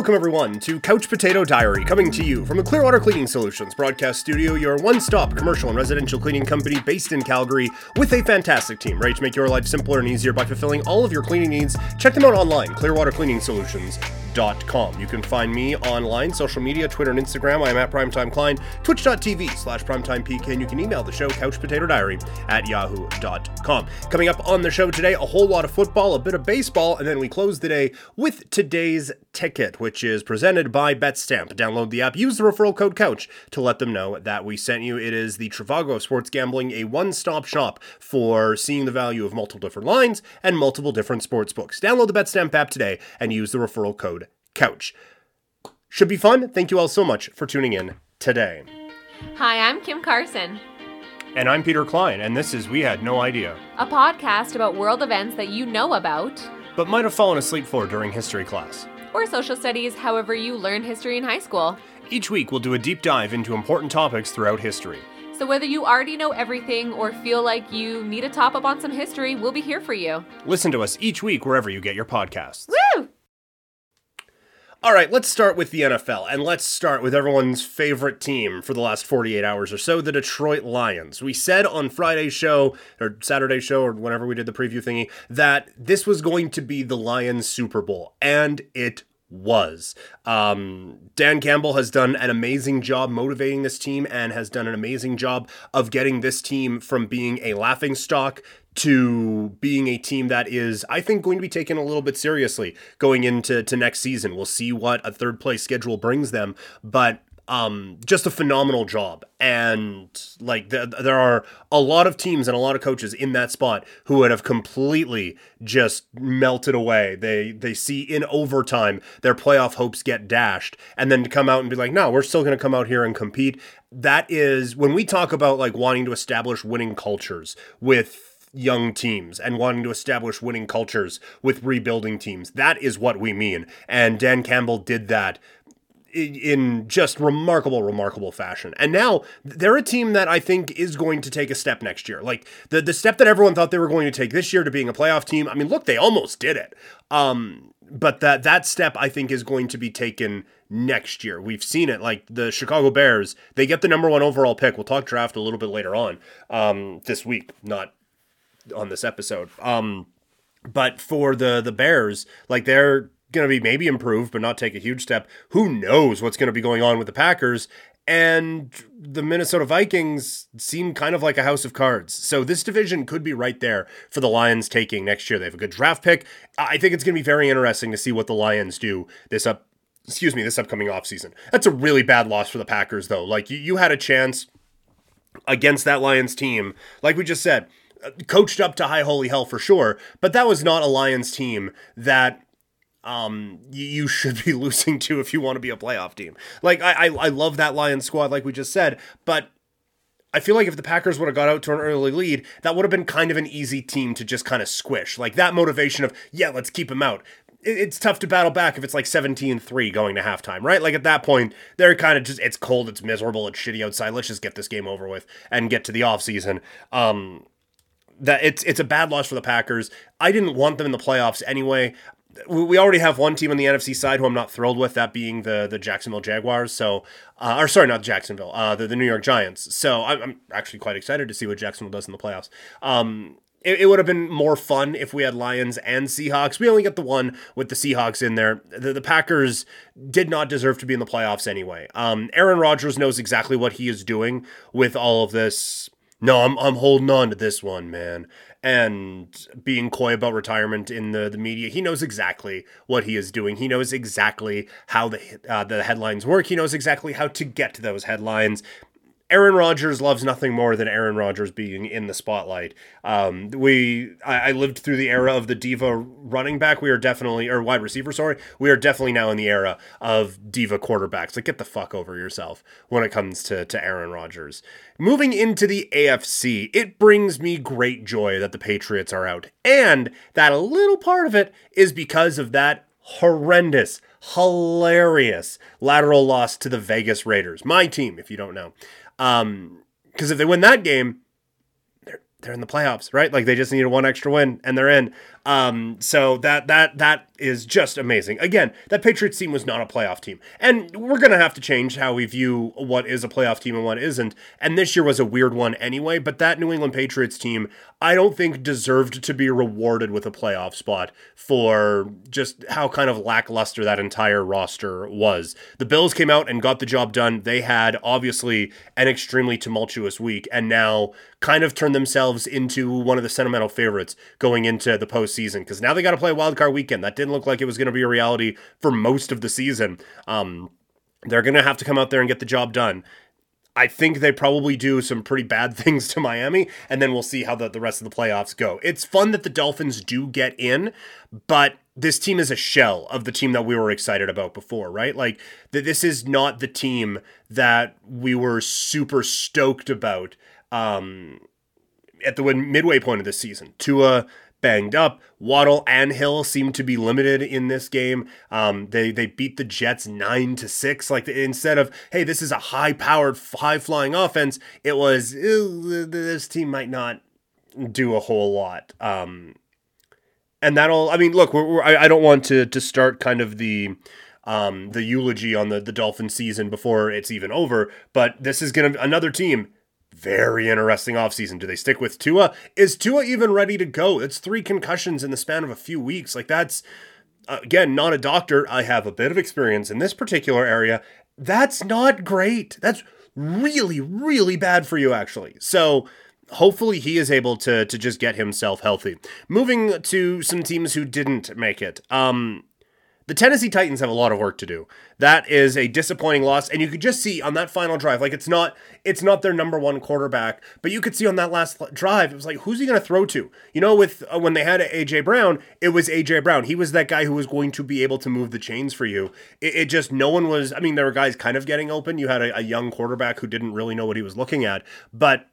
Welcome, everyone, to Couch Potato Diary, coming to you from the Clearwater Cleaning Solutions broadcast studio, your one stop commercial and residential cleaning company based in Calgary, with a fantastic team ready to make your life simpler and easier by fulfilling all of your cleaning needs. Check them out online, clearwatercleaningsolutions.com. You can find me online, social media, Twitter and Instagram. I am at Primetime Klein, twitch.tv slash primetimepk, and you can email the show, couchpotatodiary at yahoo.com. Coming up on the show today, a whole lot of football, a bit of baseball, and then we close the day with today's ticket, which is presented by BetStamp. Download the app, use the referral code COUCH to let them know that we sent you. It is the Trivago of sports gambling, a one stop shop for seeing the value of multiple different lines and multiple different sports books. Download the BetStamp app today and use the referral code COUCH. Should be fun. Thank you all so much for tuning in today. Hi, I'm Kim Carson, And I'm Peter Klein, and this is We Had No Idea, a podcast about world events that you know about, but might have fallen asleep for during history class. or social studies, however you learn history in high school. Each week, we'll do a deep dive into important topics throughout history. So whether you already know everything or feel like you need a top up on some history, we'll be here for you. Listen to us each week wherever you get your podcasts. Woo! All right, let's start with the NFL, and let's start with everyone's favorite team for the last 48 hours or so, the Detroit Lions. We said on Friday's show, or Saturday's show, or whenever we did the preview thingy, that this was going to be the Lions Super Bowl, and it was. Um, Dan Campbell has done an amazing job motivating this team and has done an amazing job of getting this team from being a laughing stock to being a team that is, I think, going to be taken a little bit seriously going into to next season. We'll see what a third place schedule brings them, but um, just a phenomenal job. And like th- there are a lot of teams and a lot of coaches in that spot who would have completely just melted away. They they see in overtime their playoff hopes get dashed, and then to come out and be like, no, we're still going to come out here and compete. That is when we talk about like wanting to establish winning cultures with young teams and wanting to establish winning cultures with rebuilding teams. That is what we mean. And Dan Campbell did that in just remarkable, remarkable fashion. And now they're a team that I think is going to take a step next year. Like the the step that everyone thought they were going to take this year to being a playoff team. I mean, look, they almost did it. Um, but that that step I think is going to be taken next year. We've seen it. Like the Chicago Bears, they get the number one overall pick. We'll talk draft a little bit later on um, this week, not on this episode. Um, but for the the Bears, like they're going to be maybe improved, but not take a huge step. Who knows what's going to be going on with the Packers? And the Minnesota Vikings seem kind of like a house of cards. So this division could be right there for the Lions taking next year. They have a good draft pick. I think it's going to be very interesting to see what the Lions do this up. Excuse me, this upcoming offseason. That's a really bad loss for the Packers, though. Like you, you had a chance against that Lions team, like we just said, uh, coached up to high holy hell for sure. But that was not a Lions team that um you should be losing to if you want to be a playoff team. Like I I, I love that Lions squad, like we just said, but I feel like if the Packers would have got out to an early lead, that would have been kind of an easy team to just kind of squish. Like that motivation of, yeah, let's keep him out. It's tough to battle back if it's like 17 3 going to halftime, right? Like at that point, they're kind of just, it's cold, it's miserable, it's shitty outside. Let's just get this game over with and get to the offseason. Um, that it's it's a bad loss for the Packers. I didn't want them in the playoffs anyway we already have one team on the NFC side who I'm not thrilled with, that being the the Jacksonville Jaguars. So, uh, or sorry, not Jacksonville, uh, the, the New York Giants. So I'm, I'm actually quite excited to see what Jacksonville does in the playoffs. Um, it, it would have been more fun if we had Lions and Seahawks. We only get the one with the Seahawks in there. The, the Packers did not deserve to be in the playoffs anyway. Um, Aaron Rodgers knows exactly what he is doing with all of this. No, I'm I'm holding on to this one, man and being coy about retirement in the, the media. He knows exactly what he is doing. He knows exactly how the uh, the headlines work. He knows exactly how to get to those headlines. Aaron Rodgers loves nothing more than Aaron Rodgers being in the spotlight. Um, we, I, I, lived through the era of the diva running back. We are definitely, or wide receiver, sorry. We are definitely now in the era of diva quarterbacks. Like, get the fuck over yourself when it comes to to Aaron Rodgers. Moving into the AFC, it brings me great joy that the Patriots are out, and that a little part of it is because of that horrendous, hilarious lateral loss to the Vegas Raiders. My team, if you don't know. Um, because if they win that game, they're they're in the playoffs, right? Like they just need one extra win and they're in. Um, so that that that is just amazing. Again, that Patriots team was not a playoff team, and we're gonna have to change how we view what is a playoff team and what isn't. And this year was a weird one anyway. But that New England Patriots team, I don't think deserved to be rewarded with a playoff spot for just how kind of lackluster that entire roster was. The Bills came out and got the job done. They had obviously an extremely tumultuous week, and now kind of turned themselves into one of the sentimental favorites going into the postseason because now they got to play wild card weekend. That didn't look like it was going to be a reality for most of the season. Um, they're going to have to come out there and get the job done. I think they probably do some pretty bad things to Miami, and then we'll see how the, the rest of the playoffs go. It's fun that the Dolphins do get in, but this team is a shell of the team that we were excited about before, right? Like, th- this is not the team that we were super stoked about um, at the midway point of the season. Tua banged up. Waddle and Hill seem to be limited in this game. Um, they they beat the Jets nine to six. Like instead of hey, this is a high powered, high flying offense, it was this team might not do a whole lot. Um, and that'll. I mean, look, we're, we're, I, I don't want to to start kind of the um, the eulogy on the the Dolphin season before it's even over. But this is gonna another team very interesting offseason. Do they stick with Tua? Is Tua even ready to go? It's three concussions in the span of a few weeks. Like that's again, not a doctor. I have a bit of experience in this particular area. That's not great. That's really, really bad for you, actually. So hopefully he is able to to just get himself healthy. Moving to some teams who didn't make it. Um the Tennessee Titans have a lot of work to do. That is a disappointing loss, and you could just see on that final drive, like it's not it's not their number one quarterback, but you could see on that last drive, it was like who's he going to throw to? You know, with uh, when they had AJ Brown, it was AJ Brown. He was that guy who was going to be able to move the chains for you. It, it just no one was. I mean, there were guys kind of getting open. You had a, a young quarterback who didn't really know what he was looking at, but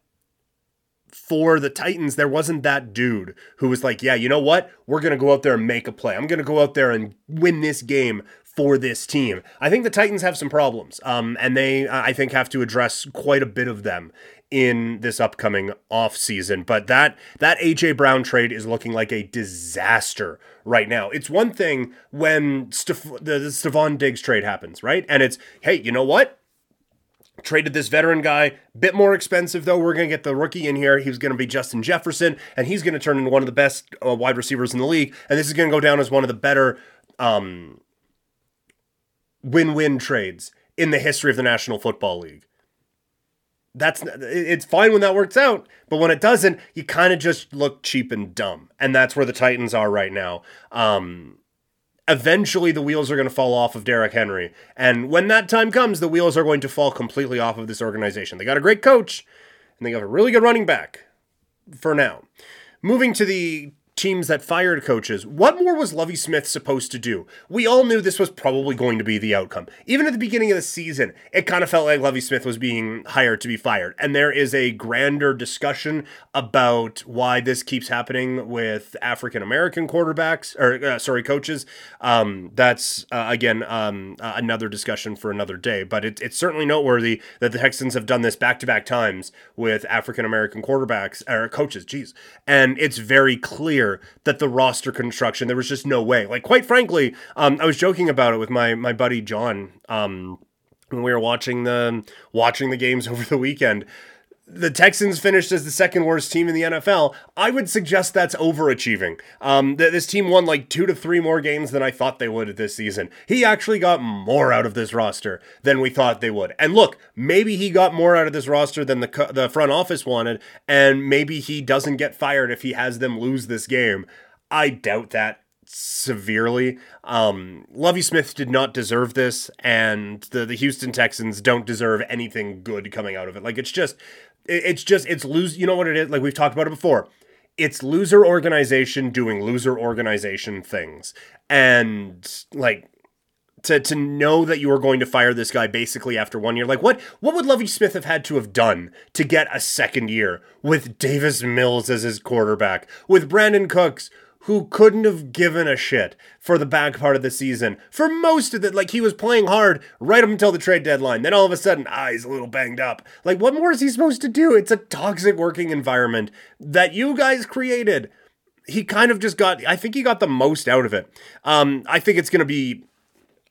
for the Titans, there wasn't that dude who was like, yeah, you know what? We're going to go out there and make a play. I'm going to go out there and win this game for this team. I think the Titans have some problems, um, and they, I think, have to address quite a bit of them in this upcoming offseason. But that that AJ Brown trade is looking like a disaster right now. It's one thing when Steph- the, the Stefon Diggs trade happens, right? And it's, hey, you know what? Traded this veteran guy, bit more expensive though. We're going to get the rookie in here. He's going to be Justin Jefferson, and he's going to turn into one of the best uh, wide receivers in the league. And this is going to go down as one of the better um, win-win trades in the history of the National Football League. That's it's fine when that works out, but when it doesn't, you kind of just look cheap and dumb, and that's where the Titans are right now. Um, eventually the wheels are going to fall off of Derrick Henry. And when that time comes, the wheels are going to fall completely off of this organization. They got a great coach and they got a really good running back for now. Moving to the teams that fired coaches. What more was Lovie Smith supposed to do? We all knew this was probably going to be the outcome. Even at the beginning of the season, it kind of felt like Lovie Smith was being hired to be fired. And there is a grander discussion about why this keeps happening with African American quarterbacks or uh, sorry coaches. Um, that's uh, again um, uh, another discussion for another day. But it, it's certainly noteworthy that the Texans have done this back to back times with African American quarterbacks or coaches. Jeez, and it's very clear clear that the roster construction there was just no way. Like quite frankly, um, I was joking about it with my my buddy John um, when we were watching the watching the games over the weekend the Texans finished as the second worst team in the NFL. I would suggest that's overachieving. Um, th- this team won like two to three more games than I thought they would this season. He actually got more out of this roster than we thought they would. And look, maybe he got more out of this roster than the co- the front office wanted, and maybe he doesn't get fired if he has them lose this game. I doubt that severely. Um, Lovie Smith did not deserve this, and the, the Houston Texans don't deserve anything good coming out of it. Like, it's just it's just it's lose. You know what it is? Like we've talked about it before. It's loser organization doing loser organization things, and like to to know that you are going to fire this guy basically after one year. Like what what would Lovie Smith have had to have done to get a second year with Davis Mills as his quarterback, with Brandin Cooks, who couldn't have given a shit for the back part of the season. For most of it, like he was playing hard right up until the trade deadline. Then all of a sudden, ah, he's a little banged up. Like, what more is he supposed to do? It's a toxic working environment that you guys created. he kind of just got, I think he got the most out of it. Um, I think it's going to be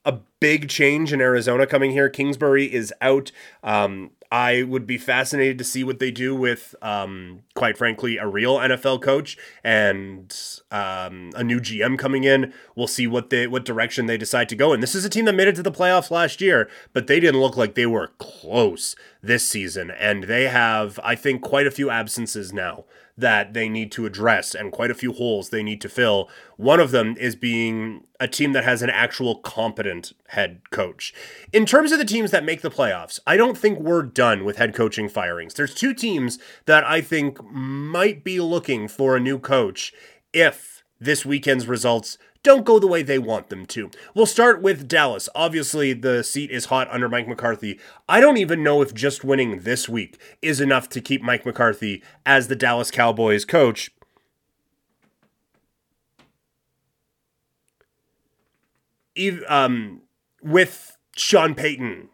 a big change in Arizona coming here. Kingsbury is out. Um, I would be fascinated to see what they do with, um, quite frankly, a real NFL coach and um, a new GM coming in. We'll see what they what direction they decide to go in. This is a team that made it to the playoffs last year, but they didn't look like they were close this season, and they have, I think, quite a few absences now that they need to address and quite a few holes they need to fill. One of them is being a team that has an actual competent head coach. In terms of the teams that make the playoffs, I don't think we're done with head coaching firings. There's two teams that I think might be looking for a new coach if this weekend's results don't go the way they want them to. We'll start with Dallas. Obviously, the seat is hot under Mike McCarthy. I don't even know if just winning this week is enough to keep Mike McCarthy as the Dallas Cowboys coach. Um, with Sean Payton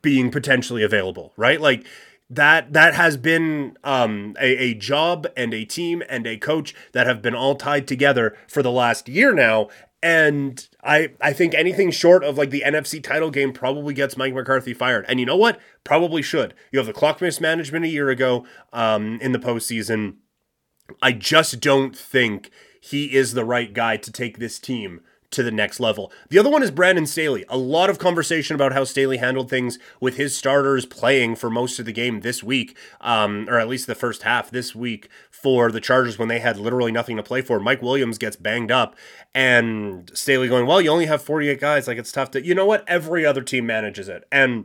being potentially available, right? Like that that has been um, a, a job and a team and a coach that have been all tied together for the last year now and I I think anything short of like the NFC title game probably gets Mike McCarthy fired. And you know what? Probably should. You have the clock mismanagement a year ago um, in the postseason. I just don't think he is the right guy to take this team to the next level. The other one is Brandon Staley. A lot of conversation about how Staley handled things with his starters playing for most of the game this week, um, or at least the first half this week for the Chargers when they had literally nothing to play for. Mike Williams gets banged up, and Staley going, Well, you only have 48 guys. Like, it's tough to, you know what? Every other team manages it. And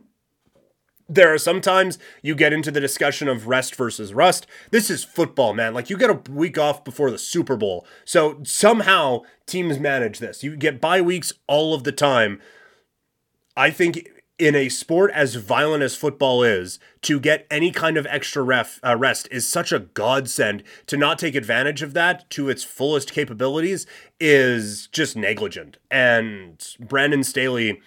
there are sometimes you get into the discussion of rest versus rust. This is football, man. Like you get a week off before the Super Bowl. So somehow teams manage this. You get bye weeks all of the time. I think in a sport as violent as football is, to get any kind of extra ref, uh, rest is such a godsend. To not take advantage of that to its fullest capabilities is just negligent. And Brandon Staley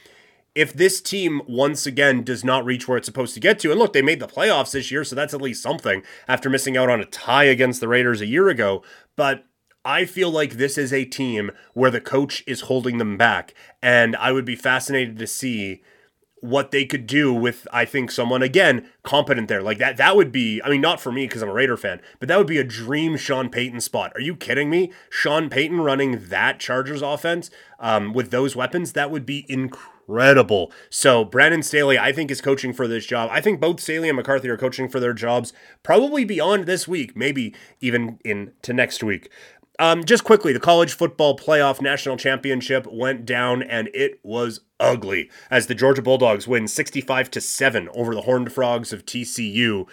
if this team once again does not reach where it's supposed to get to, and look, they made the playoffs this year, so that's at least something after missing out on a tie against the Raiders a year ago. But I feel like this is a team where the coach is holding them back, and I would be fascinated to see what they could do with I think someone again competent there like that that would be I mean not for me because I'm a Raider fan but that would be a dream Sean Payton spot are you kidding me Sean Payton running that Chargers offense um, with those weapons that would be incredible. So Brandon Staley, I think, is coaching for this job. I think both Staley and McCarthy are coaching for their jobs probably beyond this week, maybe even into next week. Um, just quickly, the college football playoff national championship went down, and it was ugly as the Georgia Bulldogs win 65 to seven over the Horned Frogs of TCU.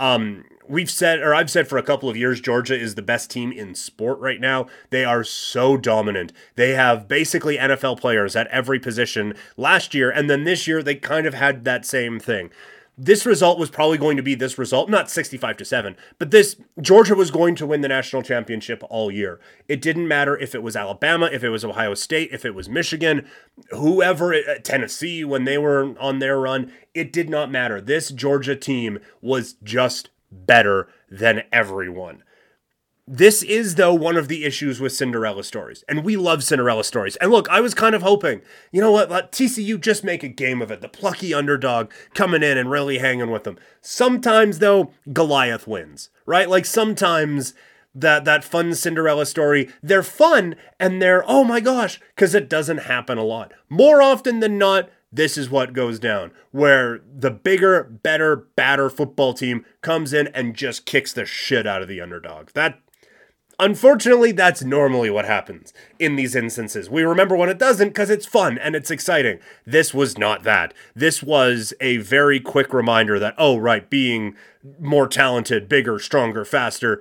Um, we've said, or I've said for a couple of years, Georgia is the best team in sport right now. They are so dominant. They have basically NFL players at every position last year, and then this year they kind of had that same thing. This result was probably going to be this result, not 65 to 7, but this Georgia was going to win the national championship all year. It didn't matter if it was Alabama, if it was Ohio State, if it was Michigan, whoever, uh, Tennessee when they were on their run, it did not matter. This Georgia team was just better than everyone. This is, though, one of the issues with Cinderella stories. And we love Cinderella stories. And look, I was kind of hoping, you know what, let TCU just make a game of it. The plucky underdog coming in and really hanging with them. Sometimes, though, Goliath wins, right? Like sometimes that that fun Cinderella story, they're fun and they're, oh my gosh, because it doesn't happen a lot. More often than not, this is what goes down where the bigger, better, badder football team comes in and just kicks the shit out of the underdog. That unfortunately that's normally what happens in these instances. We remember when it doesn't cuz it's fun and it's exciting. This was not that. This was a very quick reminder that oh right, being more talented, bigger, stronger, faster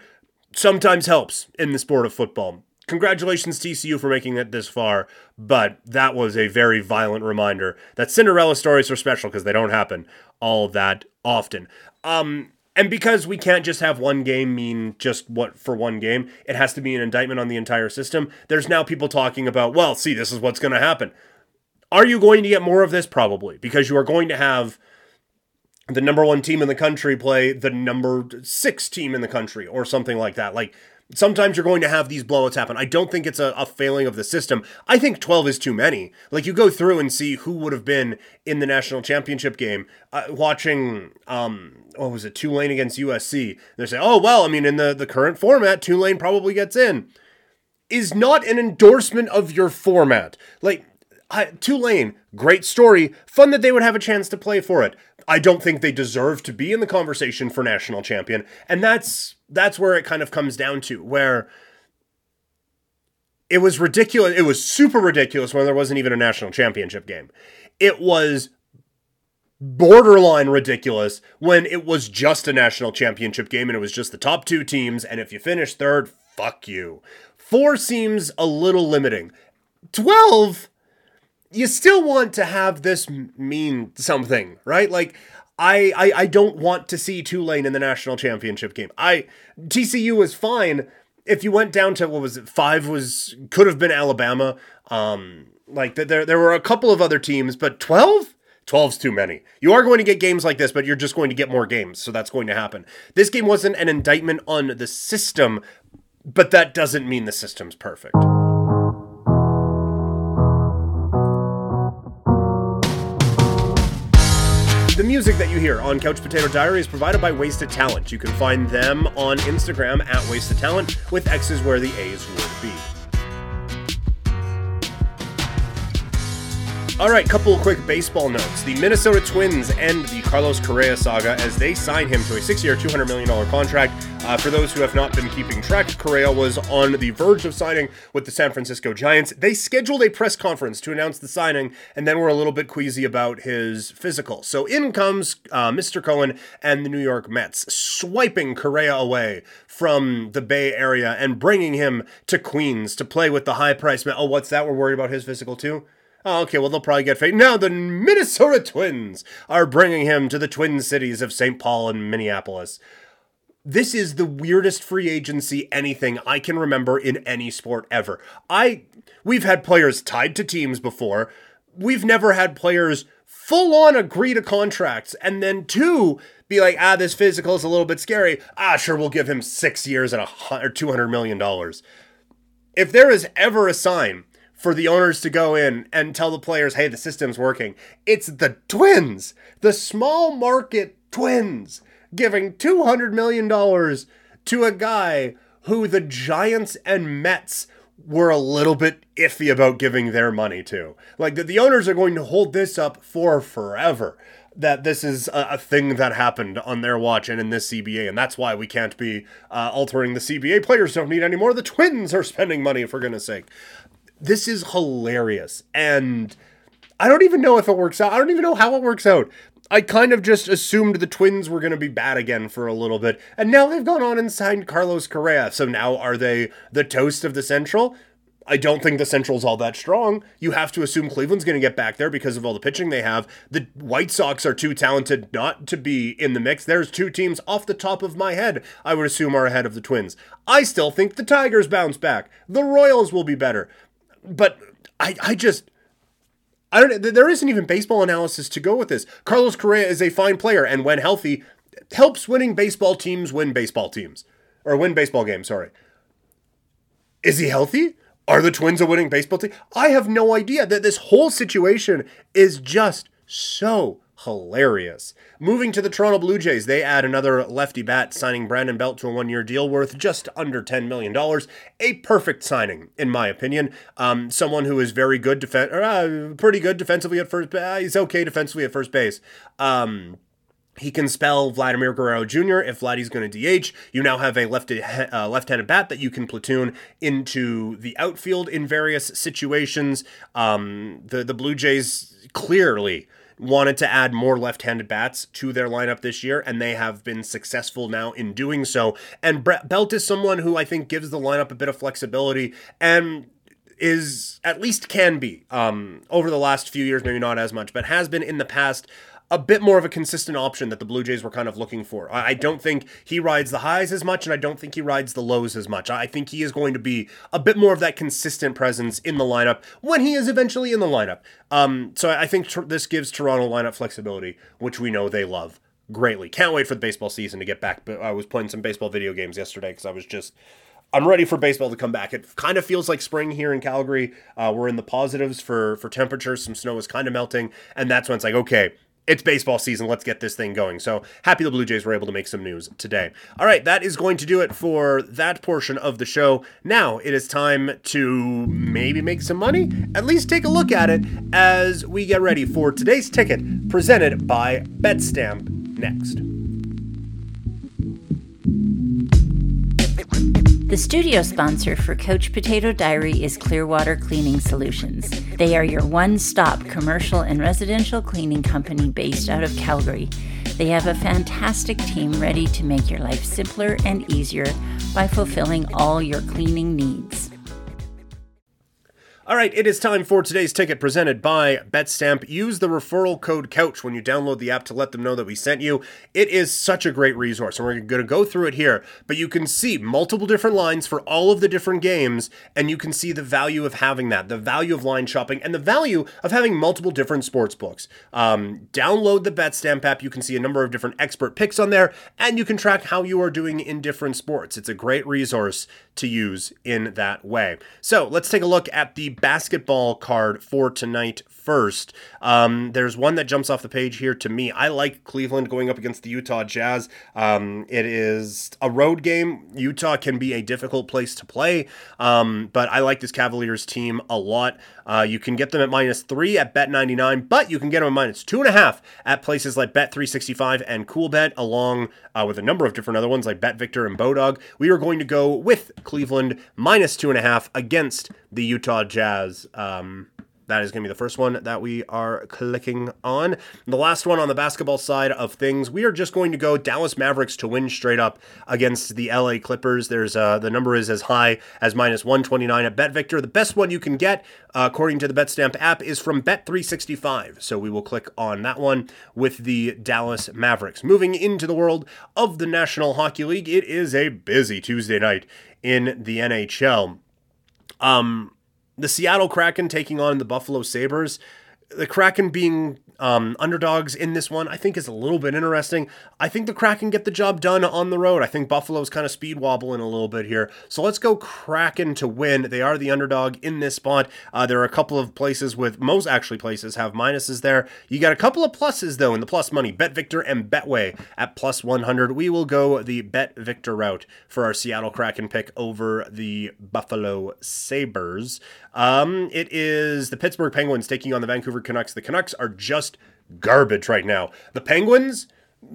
sometimes helps in the sport of football congratulations TCU for making it this far, but that was a very violent reminder that Cinderella stories are special because they don't happen all that often. Um, and because we can't just have one game mean just what for one game, it has to be an indictment on the entire system. There's now people talking about, well, see, this is what's going to happen. Are you going to get more of this? Probably, because you are going to have the number one team in the country play the number six team in the country or something like that. Like, Sometimes you're going to have these blowouts happen. I don't think it's a, a, failing of the system. I think 12 is too many. Like, you go through and see who would have been in the national championship game. Uh, watching, um, what was it, Tulane against USC. They say, oh, well, I mean, in the, the current format, Tulane probably gets in. Is not an endorsement of your format. Like, I, Tulane, great story. Fun that they would have a chance to play for it. I don't think they deserve to be in the conversation for national champion. And that's that's where it kind of comes down to where it was ridiculous. It was super ridiculous when there wasn't even a national championship game. It was borderline ridiculous when it was just a national championship game and it was just the top two teams. And if you finish third, fuck you. Four seems a little limiting. 12 you still want to have this mean something, right? Like I, I I don't want to see Tulane in the national championship game. I TCU was fine if you went down to what was it? Five was could have been Alabama. Um, like there there were a couple of other teams, but 12 12's too many. You are going to get games like this, but you're just going to get more games, so that's going to happen. This game wasn't an indictment on the system, but that doesn't mean the system's perfect. You on Couch Potato Diary is provided by Wasted Talent. You can find them on Instagram at Wasted Talent with X's where the A's would be. All right, couple quick baseball notes. The Minnesota Twins end the Carlos Correa saga as they sign him to a six year, $200 million contract. Uh, for those who have not been keeping track, Correa was on the verge of signing with the San Francisco Giants. They scheduled a press conference to announce the signing and then were a little bit queasy about his physical. So in comes uh, Mr. Cohen and the New York Mets, swiping Correa away from the Bay Area and bringing him to Queens to play with the high price man. Oh, what's that? We're worried about his physical too? Oh, okay, well, they'll probably get fade. Now, the Minnesota Twins are bringing him to the Twin Cities of St. Paul and Minneapolis. This is the weirdest free agency anything I can remember in any sport ever. I we've had players tied to teams before. We've never had players full on agree to contracts and then two be like, ah, this physical is a little bit scary. Ah, sure, we'll give him six years and a or two hundred million dollars. If there is ever a sign for the owners to go in and tell the players, hey, the system's working. It's the twins, the small market twins, giving $200 million to a guy who the Giants and Mets were a little bit iffy about giving their money to. Like, the, the owners are going to hold this up for forever that this is a, a, thing that happened on their watch and in this CBA, and that's why we can't be uh, altering the CBA. Players don't need any more. The Twins are spending money, for goodness sake. This is hilarious. And I don't even know if it works out. I don't even know how it works out. I kind of just assumed the Twins were going to be bad again for a little bit. And now they've gone on and signed Carlos Correa. So now are they the toast of the Central? I don't think the Central's all that strong. You have to assume Cleveland's going to get back there because of all the pitching they have. The White Sox are too talented not to be in the mix. There's two teams off the top of my head I would assume are ahead of the Twins. I still think the Tigers bounce back. The Royals will be better but I, I just I don't there isn't even baseball analysis to go with this. Carlos Correa is a fine player and when healthy helps winning baseball teams win baseball teams or win baseball games, sorry. Is he healthy? Are the Twins a winning baseball team? I have no idea that this whole situation is just so hilarious. Moving to the Toronto Blue Jays, they add another lefty bat, signing Brandon Belt to a one year deal worth just under $10 million. A perfect signing, in my opinion. Um, someone who is very good, def- uh, pretty good defensively at first base. Uh, he's okay defensively at first base. Um, he can spell Vladimir Guerrero Jr. if Vladdy's going to DH. You now have a left uh, left-handed bat that you can platoon into the outfield in various situations. Um, the the Blue Jays clearly wanted to add more left handed bats to their lineup this year, and they have been successful now in doing so. And Brett Belt is someone who I think gives the lineup a bit of flexibility and is at least can be um, over the last few years, maybe not as much, but has been in the past a bit more of a consistent option that the Blue Jays were kind of looking for. I don't think he rides the highs as much, and I don't think he rides the lows as much. I think he is going to be a bit more of that consistent presence in the lineup when he is eventually in the lineup. Um, so I think tr- this gives Toronto lineup flexibility, which we know they love greatly. Can't wait for the baseball season to get back. But I was playing some baseball video games yesterday because I was just I'm ready for baseball to come back. It kind of feels like spring here in Calgary. Uh, we're in the positives for for temperatures. Some snow is kind of melting, and that's when it's like, okay, it's baseball season. Let's get this thing going. So happy the Blue Jays were able to make some news today. All right, that is going to do it for that portion of the show. Now it is time to maybe make some money, at least take a look at it as we get ready for today's ticket presented by BetStamp next. The studio sponsor for Couch Potato Diary is Clearwater Cleaning Solutions. They are your one stop commercial and residential cleaning company based out of Calgary. They have a fantastic team ready to make your life simpler and easier by fulfilling all your cleaning needs. All right, it is time for today's ticket presented by BetStamp. Use the referral code COUCH when you download the app to let them know that we sent you. It is such a great resource, and we're going to go through it here. But you can see multiple different lines for all of the different games, and you can see the value of having that, the value of line shopping, and the value of having multiple different sports books. Um, download the BetStamp app. You can see a number of different expert picks on there, and you can track how you are doing in different sports. It's a great resource to use in that way. So let's take a look at the basketball card for tonight first. Um, there's one that jumps off the page here to me. I like Cleveland going up against the Utah Jazz. Um, it is a road game. Utah can be a difficult place to play, um, but I like this Cavaliers team a lot. Uh, you can get them at minus three at Bet99, but you can get them at minus two and a half at places like Bet365 and CoolBet, along uh, with a number of different other ones like BetVictor and Bodog. We are going to go with Cleveland minus two and a half against the Utah Jazz. Um, that is going to be the first one that we are clicking on. The last one on the basketball side of things, we are just going to go Dallas Mavericks to win straight up against the LA Clippers. There's uh, the number is as high as minus 129 at BetVictor. The best one you can get, uh, according to the BetStamp app, is from Bet365. So we will click on that one with the Dallas Mavericks. Moving into the world of the National Hockey League, it is a busy Tuesday night in the NHL. Um, the Seattle Kraken taking on the Buffalo Sabres. The Kraken being um, underdogs in this one, I think is a little bit interesting. I think the Kraken get the job done on the road. I think Buffalo's kind of speed wobbling a little bit here. So let's go Kraken to win. They are the underdog in this spot. Uh, there are a couple of places with most actually places have minuses there. You got a couple of pluses though in the plus money. Bet Victor and Betway at plus 100. We will go the Bet Victor route for our Seattle Kraken pick over the Buffalo Sabres. Um, it is the Pittsburgh Penguins taking on the Vancouver Canucks. The Canucks are just garbage right now. The Penguins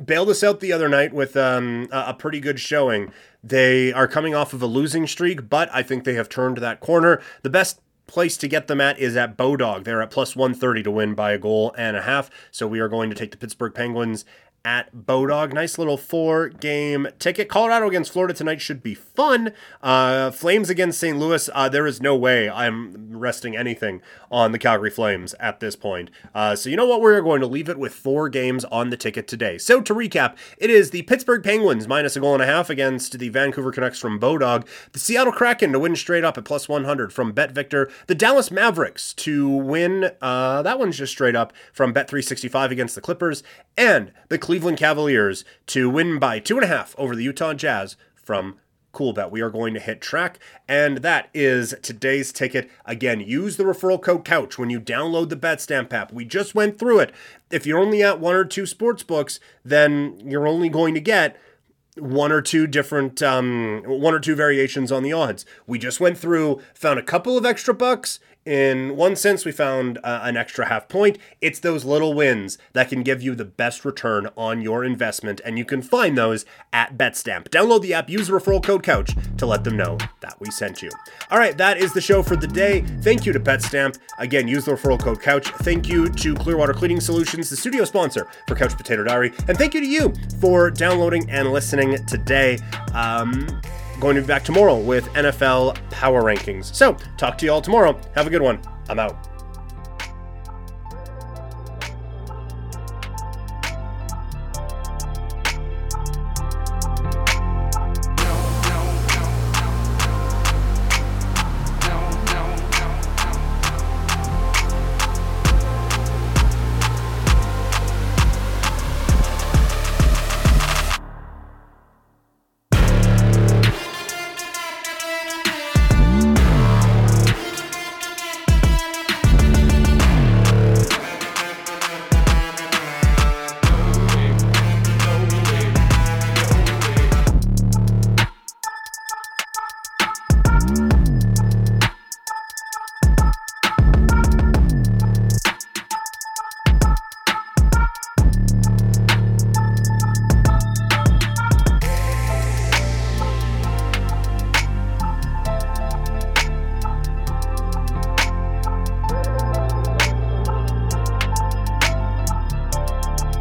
bailed us out the other night with um, a pretty good showing. They are coming off of a losing streak, but I think they have turned that corner. The best place to get them at is at Bodog. They're at plus 130 to win by a goal and a half. So we are going to take the Pittsburgh Penguins at Bodog. Nice little four game ticket. Colorado against Florida tonight should be fun. Uh, Flames against St. Louis. Uh, there is no way I'm resting anything on the Calgary Flames at this point. Uh, so, you know what? We're going to leave it with four games on the ticket today. So, to recap, it is the Pittsburgh Penguins minus a goal and a half against the Vancouver Canucks from Bodog. The Seattle Kraken to win straight up at plus 100 from Bet Victor. The Dallas Mavericks to win, uh, that one's just straight up from Bet 365 against the Clippers. And the Cleveland Cavaliers to win by two and a half over the Utah Jazz from Coolbet. We are going to hit track, and that is today's ticket. Again, use the referral code COUCH when you download the BetStamp app. We just went through it. If you're only at one or two sports books, then you're only going to get one or two different um, one or two variations on the odds. We just went through, found a couple of extra bucks, in one sense, we found uh, an extra half point. It's those little wins that can give you the best return on your investment, and you can find those at BetStamp. Download the app, use the referral code COUCH to let them know that we sent you. All right, that is the show for the day. Thank you to BetStamp. Again, use the referral code COUCH. Thank you to Clearwater Cleaning Solutions, the studio sponsor for Couch Potato Diary. And thank you to you for downloading and listening today. Um, going to be back tomorrow with NFL Power Rankings. So, talk to you all tomorrow. Have a good one. I'm out.